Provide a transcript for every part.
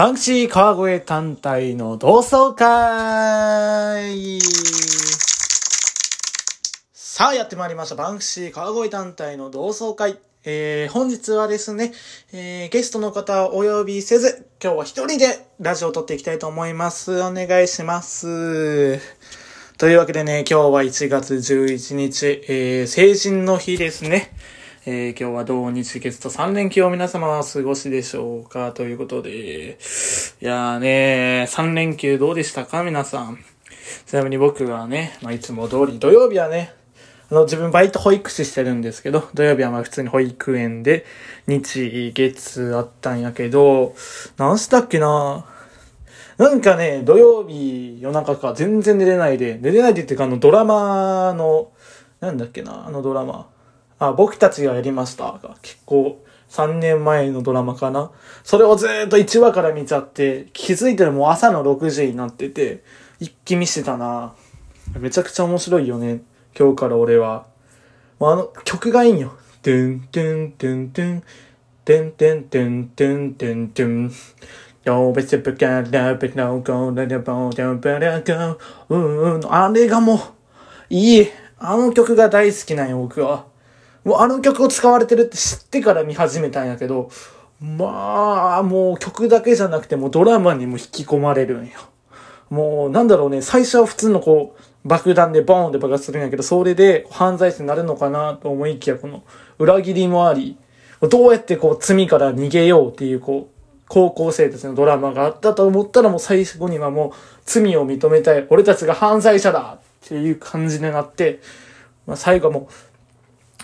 バンクシー川越単体の同窓会さあ、やってまいりました。バンクシー川越単体の同窓会。えー、本日はですね、えー、ゲストの方をお呼びせず、今日は一人でラジオを撮っていきたいと思います。お願いします。というわけでね、今日は1月11日、えー、成人の日ですね。えー、今日は同日月と3連休を皆様は過ごしでしょうかということで、いやーね3連休どうでしたか皆さん。ちなみに僕はね、まあ、いつも通り土曜日はね、あの、自分バイト保育士してるんですけど、土曜日はまあ普通に保育園で、日、月あったんやけど、何したっけななんかね、土曜日夜中か全然寝れないで、寝れないでっていうかあのドラマの、なんだっけな、あのドラマ。あ、僕たちがやりましたが、結構3年前のドラマかな。それをずっと1話から見ちゃって、気づいたらもう朝の6時になってて、一気見してたな。めちゃくちゃ面白いよね。今日から俺は。もうあの曲がいいんよ。トゥントゥントゥントゥン。トゥントゥントゥントゥントゥントゥン。動物ぶかラブのゴールドボードブラゴー。あれがもう、いい。あの曲が大好きなんよ、僕は。もうあの曲を使われてるって知ってから見始めたんやけど、まあ、もう曲だけじゃなくてもドラマにも引き込まれるんよ。もう、なんだろうね、最初は普通のこう、爆弾でボーンって爆発するんやけど、それで犯罪者になるのかなと思いきや、この裏切りもあり、どうやってこう罪から逃げようっていうこう、高校生たちのドラマがあったと思ったらもう最後にはもう罪を認めたい。俺たちが犯罪者だっていう感じになって、まあ最後はもう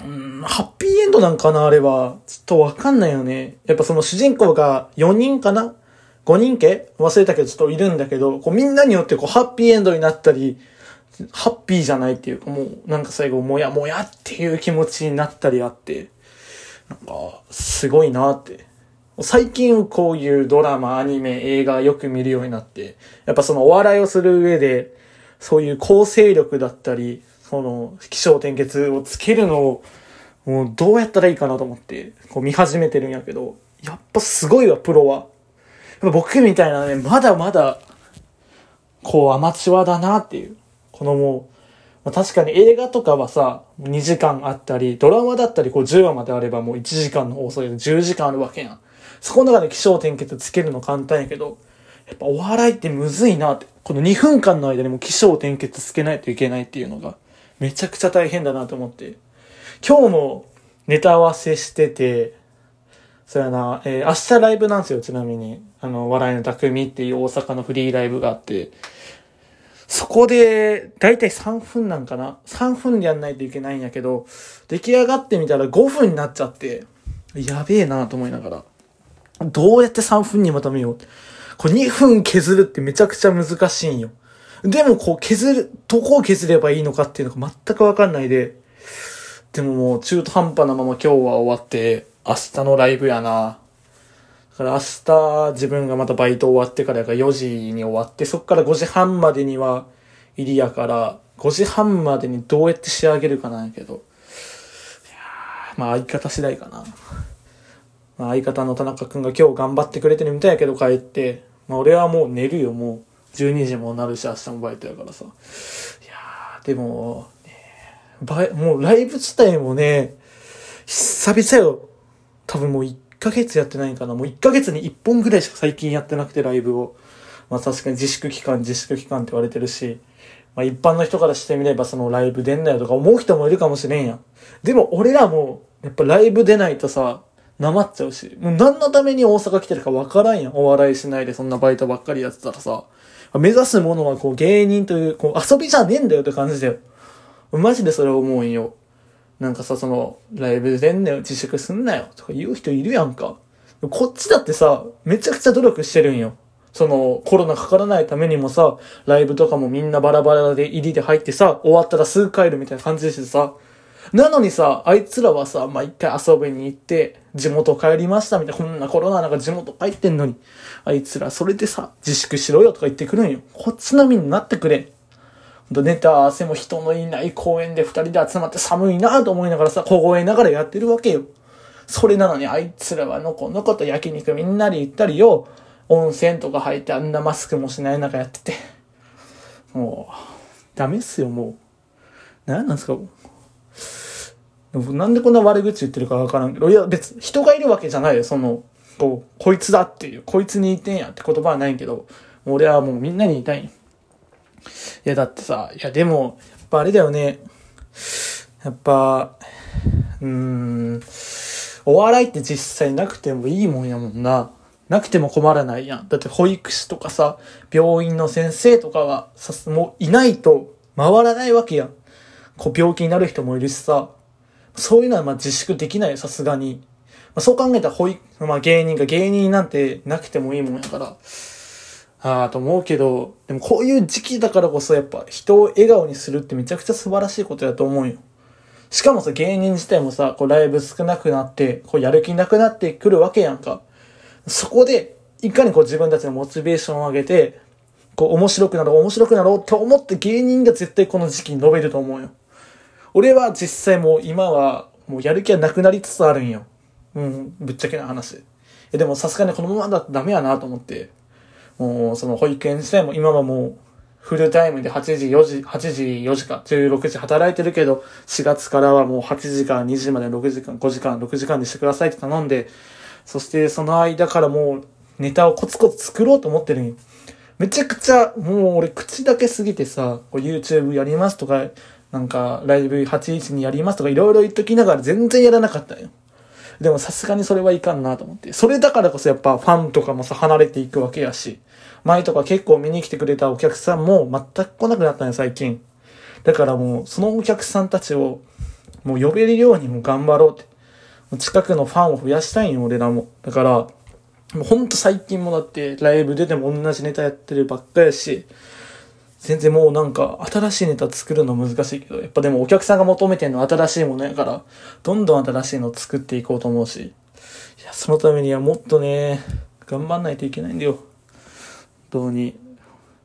うん、ハッピーエンドなんかなあれは。ちょっとわかんないよね。やっぱその主人公が4人かな ?5 人家？忘れたけどちょっといるんだけど、こうみんなによってこうハッピーエンドになったり、ハッピーじゃないっていうかもうなんか最後もやもやっていう気持ちになったりあって、なんかすごいなって。最近こういうドラマ、アニメ、映画よく見るようになって、やっぱそのお笑いをする上で、そういう構成力だったり、その、気象転結をつけるのを、もうどうやったらいいかなと思って、こう見始めてるんやけど、やっぱすごいわ、プロは。やっぱ僕みたいなね、まだまだ、こうアマチュアだなっていう。このもう、まあ、確かに映画とかはさ、2時間あったり、ドラマだったりこう10話まであればもう1時間の放送で10時間あるわけやん。そこの中で気象転結つけるの簡単やけど、やっぱお笑いってむずいなって。この2分間の間にも気象転結つけないといけないっていうのが、めちゃくちゃ大変だなと思って。今日もネタ合わせしてて、そうやな、えー、明日ライブなんですよ、ちなみに。あの、笑いの匠っていう大阪のフリーライブがあって、そこで、だいたい3分なんかな ?3 分でやんないといけないんやけど、出来上がってみたら5分になっちゃって、やべえなと思いながら。どうやって3分にまとめようこれ2分削るってめちゃくちゃ難しいんよ。でもこう削る、どこを削ればいいのかっていうのが全くわかんないで、でももう中途半端なまま今日は終わって、明日のライブやな。だから明日自分がまたバイト終わってからが4時に終わって、そっから5時半までには入りやから、5時半までにどうやって仕上げるかなんやけど。いやまあ相方次第かな。まあ相方の田中くんが今日頑張ってくれてるみたいやけど帰って、まあ俺はもう寝るよ、もう。12時もなるし、明日もバイトやからさ。いやー、でも、ね、バイ、もうライブ自体もね、久々よ。多分もう1ヶ月やってないんかな。もう1ヶ月に1本ぐらいしか最近やってなくて、ライブを。まあ確かに自粛期間、自粛期間って言われてるし、まあ一般の人からしてみればそのライブ出んなよとか思う人もいるかもしれんやん。でも俺らも、やっぱライブ出ないとさ、なまっちゃうし、もう何のために大阪来てるかわからんやん。お笑いしないでそんなバイトばっかりやってたらさ。目指すものはこう芸人という、こう遊びじゃねえんだよって感じだよ。マジでそれ思うんよ。なんかさ、その、ライブ出んなよ、自粛すんなよ、とか言う人いるやんか。こっちだってさ、めちゃくちゃ努力してるんよ。その、コロナかからないためにもさ、ライブとかもみんなバラバラで入りで入ってさ、終わったらすぐ帰るみたいな感じでしてさ、なのにさ、あいつらはさ、まあ、一回遊びに行って、地元帰りましたみたいな、こんなコロナなんか地元帰ってんのに、あいつらそれでさ、自粛しろよとか言ってくるんよ。こっち並みになってくれ。ほんとネタ合わせも人のいない公園で二人で集まって寒いなと思いながらさ、凍えながらやってるわけよ。それなのにあいつらはのこのこと焼肉みんなで行ったりよ、温泉とか入ってあんなマスクもしない中やってて。もう、ダメっすよ、もう。何なんですかなんでこんな悪口言ってるかわからんけど、いや別、人がいるわけじゃないよ、その、こう、こいつだっていう、こいつに言ってんやって言葉はないけど、俺はもうみんなに言いたい。いや、だってさ、いやでも、やっぱあれだよね。やっぱ、うーん、お笑いって実際なくてもいいもんやもんな。なくても困らないやん。だって保育士とかさ、病院の先生とかはさ、もういないと回らないわけやん。こう病気になる人もいるしさ、そういうのはまあ自粛できないよ、さすがに。まあ、そう考えたら保育、まあ芸人が芸人なんてなくてもいいもんやから。ああ、と思うけど、でもこういう時期だからこそやっぱ人を笑顔にするってめちゃくちゃ素晴らしいことやと思うよ。しかもさ、芸人自体もさ、こうライブ少なくなって、こうやる気なくなってくるわけやんか。そこで、いかにこう自分たちのモチベーションを上げて、こう面白くなろう、面白くなろうと思って芸人が絶対この時期に伸びると思うよ。俺は実際もう今はもうやる気はなくなりつつあるんよ。うん、ぶっちゃけな話。えでもさすがにこのままだとダメやなと思って、もうその保育園自体も今はもうフルタイムで8時、4時、8時、4時か、16時働いてるけど、4月からはもう8時間、2時まで6時間、5時間、6時間にしてくださいって頼んで、そしてその間からもうネタをコツコツ作ろうと思ってるんよ。めちゃくちゃ、もう俺口だけ過ぎてさ、YouTube やりますとか、なんかライブ81にやりますとかいろいろ言っときながら全然やらなかったよ。でもさすがにそれはいかんなと思って。それだからこそやっぱファンとかもさ離れていくわけやし、前とか結構見に来てくれたお客さんも全く来なくなったんよ最近。だからもうそのお客さんたちをもう呼べるようにも頑張ろうって。近くのファンを増やしたいんよ、俺らも。だから、もうほんと最近もだってライブ出ても同じネタやってるばっかやし、全然もうなんか新しいネタ作るの難しいけど、やっぱでもお客さんが求めてんのは新しいものやから、どんどん新しいの作っていこうと思うし、いや、そのためにはもっとね、頑張んないといけないんだよ。本当に。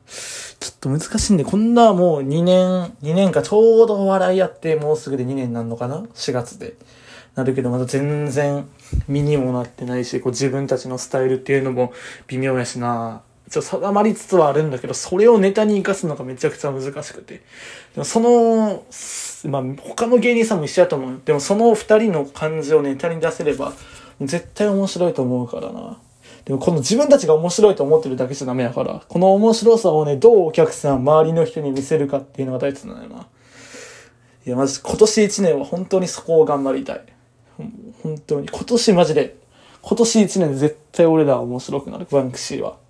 ちょっと難しいんで、こんなもう2年、2年かちょうど笑いやって、もうすぐで2年になるのかな ?4 月で。なるけど、まだ全然身にもなってないし、こう自分たちのスタイルっていうのも微妙やしな。ちょっと定まりつつはあるんだけど、それをネタに活かすのがめちゃくちゃ難しくて。でもその、まあ、他の芸人さんも一緒やと思う。でもその二人の感じをネタに出せれば、絶対面白いと思うからな。でもこの自分たちが面白いと思ってるだけじゃダメやから、この面白さをね、どうお客さん、周りの人に見せるかっていうのが大切なんだよな。いや、まず今年一年は本当にそこを頑張りたい。本当に。今年マジで、今年一年で絶対俺らは面白くなる、バンクシーは。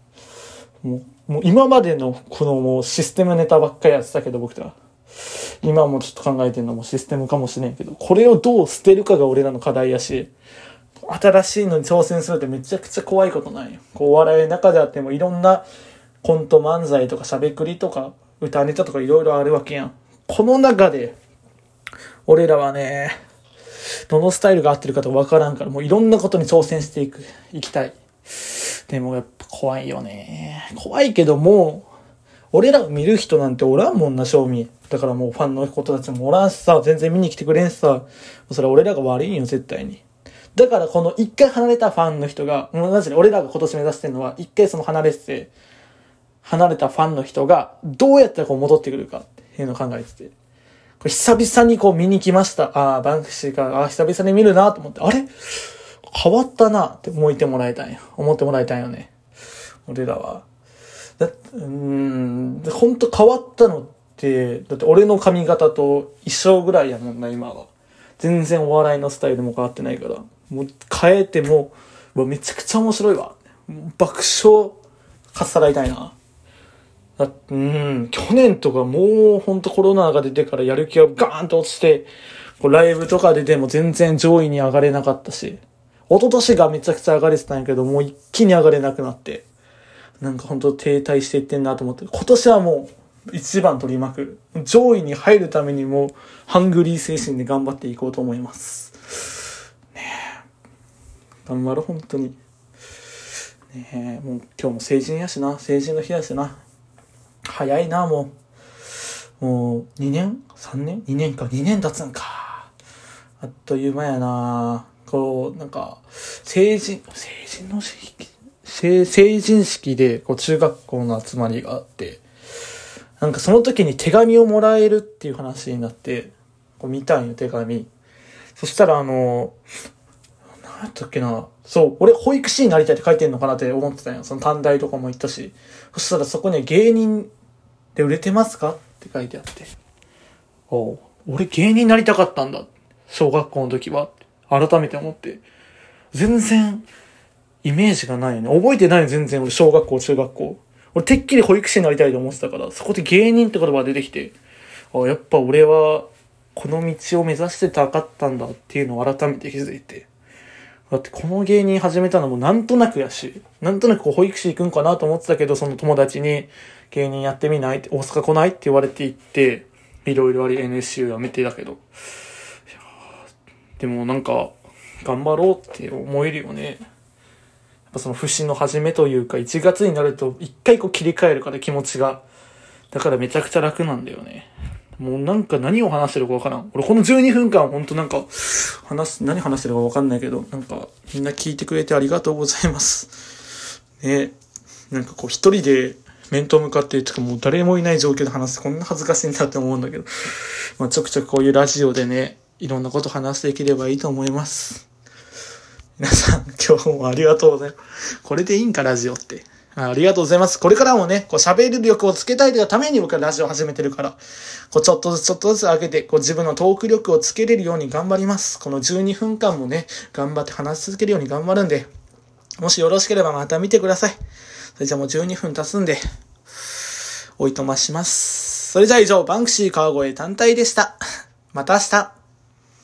もう、もう今までのこのもうシステムネタばっかりやってたけど僕ら。今もちょっと考えてるのもシステムかもしれんけど、これをどう捨てるかが俺らの課題やし、新しいのに挑戦するってめちゃくちゃ怖いことなんよ。こう、お笑いの中であってもいろんなコント漫才とかしゃべくりとか歌ネタとかいろいろあるわけやん。この中で、俺らはね、どのスタイルが合ってるかとかわからんから、もういろんなことに挑戦していく、いきたい。でもやっぱ怖いよね。怖いけども、俺らを見る人なんておらんもんな、正味。だからもうファンの子たちもおらんしさ、全然見に来てくれんしさ、それは俺らが悪いんよ、絶対に。だからこの一回離れたファンの人が、もうマジで俺らが今年目指してるのは、一回その離れてて、離れたファンの人が、どうやったらこう戻ってくるかっていうのを考えてて。これ久々にこう見に来ました。ああ、バンクシーか、ああ、久々に見るなと思って、あれ？変わったなって思ってもらいたい。思ってもらいたいよね。俺らは。だうん、ほんと変わったのって、だって俺の髪型と一緒ぐらいやもんな、今は。全然お笑いのスタイルも変わってないから。もう変えても、うめちゃくちゃ面白いわ。爆笑かっさらいたいな。だうん、去年とかもうほんとコロナが出てからやる気がガーンと落ちて、ライブとか出ても全然上位に上がれなかったし、一昨年がめちゃくちゃ上がれてたんやけど、もう一気に上がれなくなって、なんかほんと停滞していってんなと思って、今年はもう一番取りまくる。上位に入るためにも、ハングリー精神で頑張っていこうと思います。ねえ。頑張ろう、本当に。ねえ、もう今日も成人やしな、成人の日やしな。早いな、もう。もう、2年 ?3 年 ?2 年か、2年経つんか。あっという間やな。こう、なんか、成人、成人の成成人式で、こう、中学校の集まりがあって、なんかその時に手紙をもらえるっていう話になって、こう見たんよ、手紙。そしたら、あの、何やったっけな？そう、俺、保育士になりたいって書いてんのかなって思ってたんよ。その短大とかも行ったし。そしたらそこに芸人で売れてますか？って書いてあって。おう俺芸人になりたかったんだ。小学校の時は。改めて思って。全然、イメージがないよね。覚えてないよ、全然。俺、小学校、中学校。俺、てっきり保育士になりたいと思ってたから、そこで芸人って言葉が出てきて、あ、やっぱ俺は、この道を目指してたかったんだっていうのを改めて気づいて。だってこの芸人始めたのもなんとなくやし、なんとなくこう保育士行くんかなと思ってたけど、その友達に芸人やってみないって、大阪来ないって言われて行って、いろいろあり NSU やめてだけど。でもなんか、頑張ろうって思えるよね。やっぱその節の始めというか、1月になると一回こう切り替えるから気持ちが。だからめちゃくちゃ楽なんだよね。もうなんか何を話してるかわからん。俺この12分間ほんとなんか、話す、何話してるかわかんないけど、なんかみんな聞いてくれてありがとうございます。ねなんかこう一人で面と向かって、とかもう誰もいない状況で話すこんな恥ずかしいんだって思うんだけど、まあちょくちょくこういうラジオでね、いろんなこと話していければいいと思います。皆さん、今日もありがとうございます。これでいいんか、ラジオって。ありがとうございます。これからもね、こう喋る力をつけたいというために僕はラジオ始めてるから、こうちょっとずつちょっとずつ上げて、こう自分のトーク力をつけれるように頑張ります。この12分間もね、頑張って話し続けるように頑張るんで、もしよろしければまた見てください。それじゃあもう12分経つんで、おいとまします。それじゃあ以上、バンクシー川越単体でした。また明日。